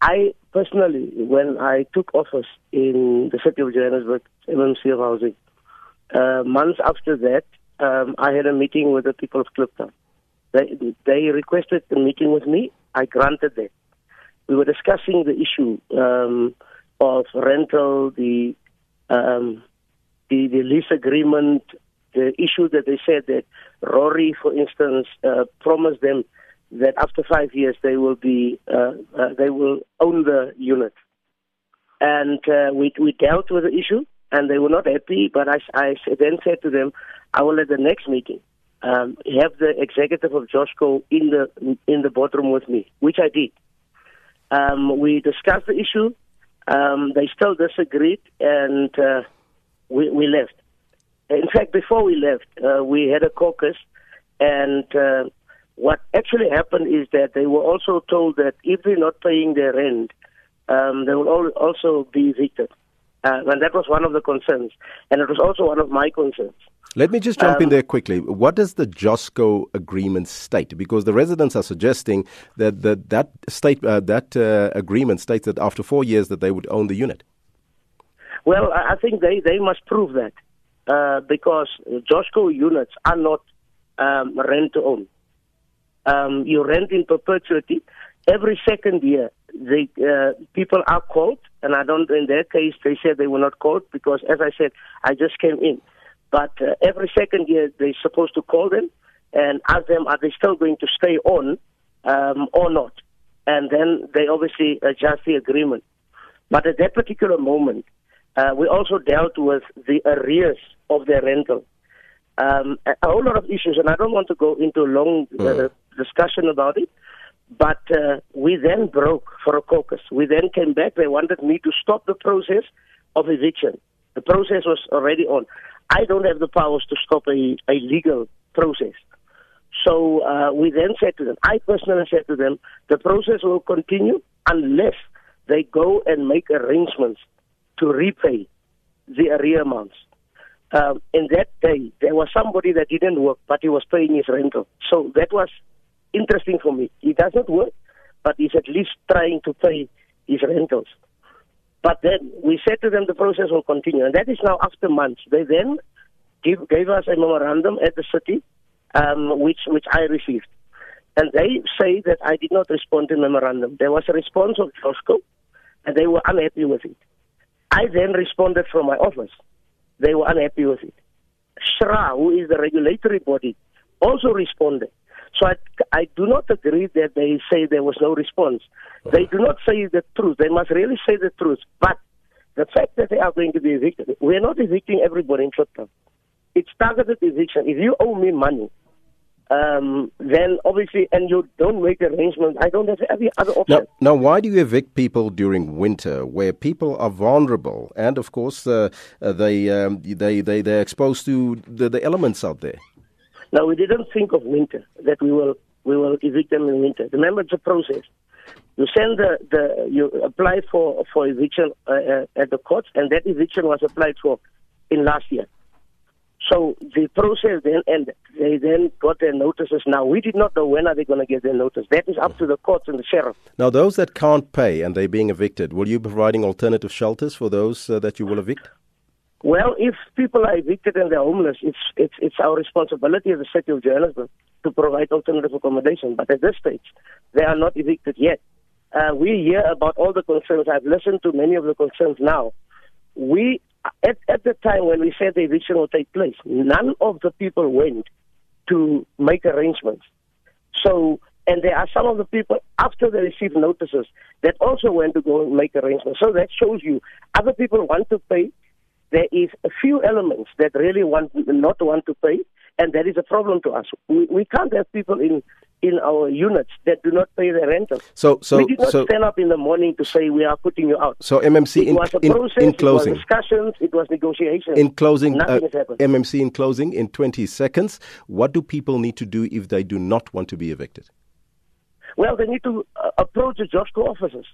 I personally, when I took office in the city of Johannesburg, MMC of Housing, uh, months after that, um, I had a meeting with the people of Kliptown. They, they requested a meeting with me. I granted that. We were discussing the issue um, of rental, the, um, the the lease agreement, the issue that they said that Rory, for instance, uh, promised them that after five years they will be uh, uh, they will own the unit, and uh, we we dealt with the issue, and they were not happy. But I, I then said to them, I will at the next meeting um, have the executive of JOSHCO in the in the boardroom with me, which I did. Um, we discussed the issue. Um, they still disagreed, and uh, we, we left. In fact, before we left, uh, we had a caucus, and uh, what actually happened is that they were also told that if they're not paying their rent, um, they will also be evicted. Uh, and that was one of the concerns, and it was also one of my concerns. Let me just jump um, in there quickly. What does the JOSHCO agreement state? Because the residents are suggesting that that, that state uh, that uh, agreement states that after four years that they would own the unit. Well, I think they, they must prove that uh, because JOSHCO units are not um, rent to own. Um, you rent in perpetuity. Every second year, the uh, people are called, and I don't. In their case, they said they were not called because, as I said, I just came in. But uh, every second year, they're supposed to call them and ask them, are they still going to stay on um, or not? And then they obviously adjust the agreement. But at that particular moment, uh, we also dealt with the arrears of their rental. Um, a, whole lot of issues, and I don't want to go into long uh, mm. Discussion about it. But uh, we then broke for a caucus. We then came back. They wanted me to stop the process of eviction. The process was already on. I don't have the powers to stop a, a legal process. So uh, we then said to them, I personally said to them, the process will continue unless they go and make arrangements to repay the arrear amounts. Um, in that day, there was somebody that didn't work, but he was paying his rental. So that was interesting for me. He doesn't work, but he's at least trying to pay his rentals. But then we said to them the process will continue, and that is now after months. They then give, gave us a memorandum at the city, um, which which I received, and they say that I did not respond to the memorandum. There was a response of JOSHCO, and they were unhappy with it. I then responded from my office. They were unhappy with it. SRA, who is the regulatory body, also responded. So I, I do not agree that they say there was no response. They do not say the truth. They must really say the truth. But the fact that they are going to be evicted, we're not evicting everybody in Kliptown. It's targeted eviction. If you owe me money, um, then obviously, and you don't make arrangements, I don't have any other option. Now, now, why do you evict people during winter, where people are vulnerable, and of course, uh, uh, they, um, they they they're exposed to the, the elements out there? Now, we didn't think of winter that we will we will evict them in winter. Remember, it's a process. You send the, the you apply for for eviction uh, uh, at the courts, and that eviction was applied for in last year. So the process then ended. They then got their notices. Now we did not know when are they going to get their notice. That is up to the courts and the sheriff. Now those that can't pay and they're being evicted, will you be providing alternative shelters for those uh, that you will evict? Well, if people are evicted and they're homeless, it's it's it's our responsibility as a city of Johannesburg to provide alternative accommodation. But at this stage, they are not evicted yet. Uh, we hear about all the concerns. I've listened to many of the concerns now. We at at the time when we said the eviction will take place, none of the people went to make arrangements. So and there are some of the people after they received notices that also went to go and make arrangements. So that shows you other people want to pay there is a few elements that really want not want to pay, and that is a problem to us. We, we can't have people in in our units that do not pay their rental. So, so we did not so, stand up in the morning to say we are putting you out. So, MMC in closing. it in, was a process, in, in closing, it was discussions, it was negotiations. In closing, Nothing uh, has happened. MMC in closing in 20 seconds. What do people need to do if they do not want to be evicted? Well, they need to uh, approach the JOSHCO officers.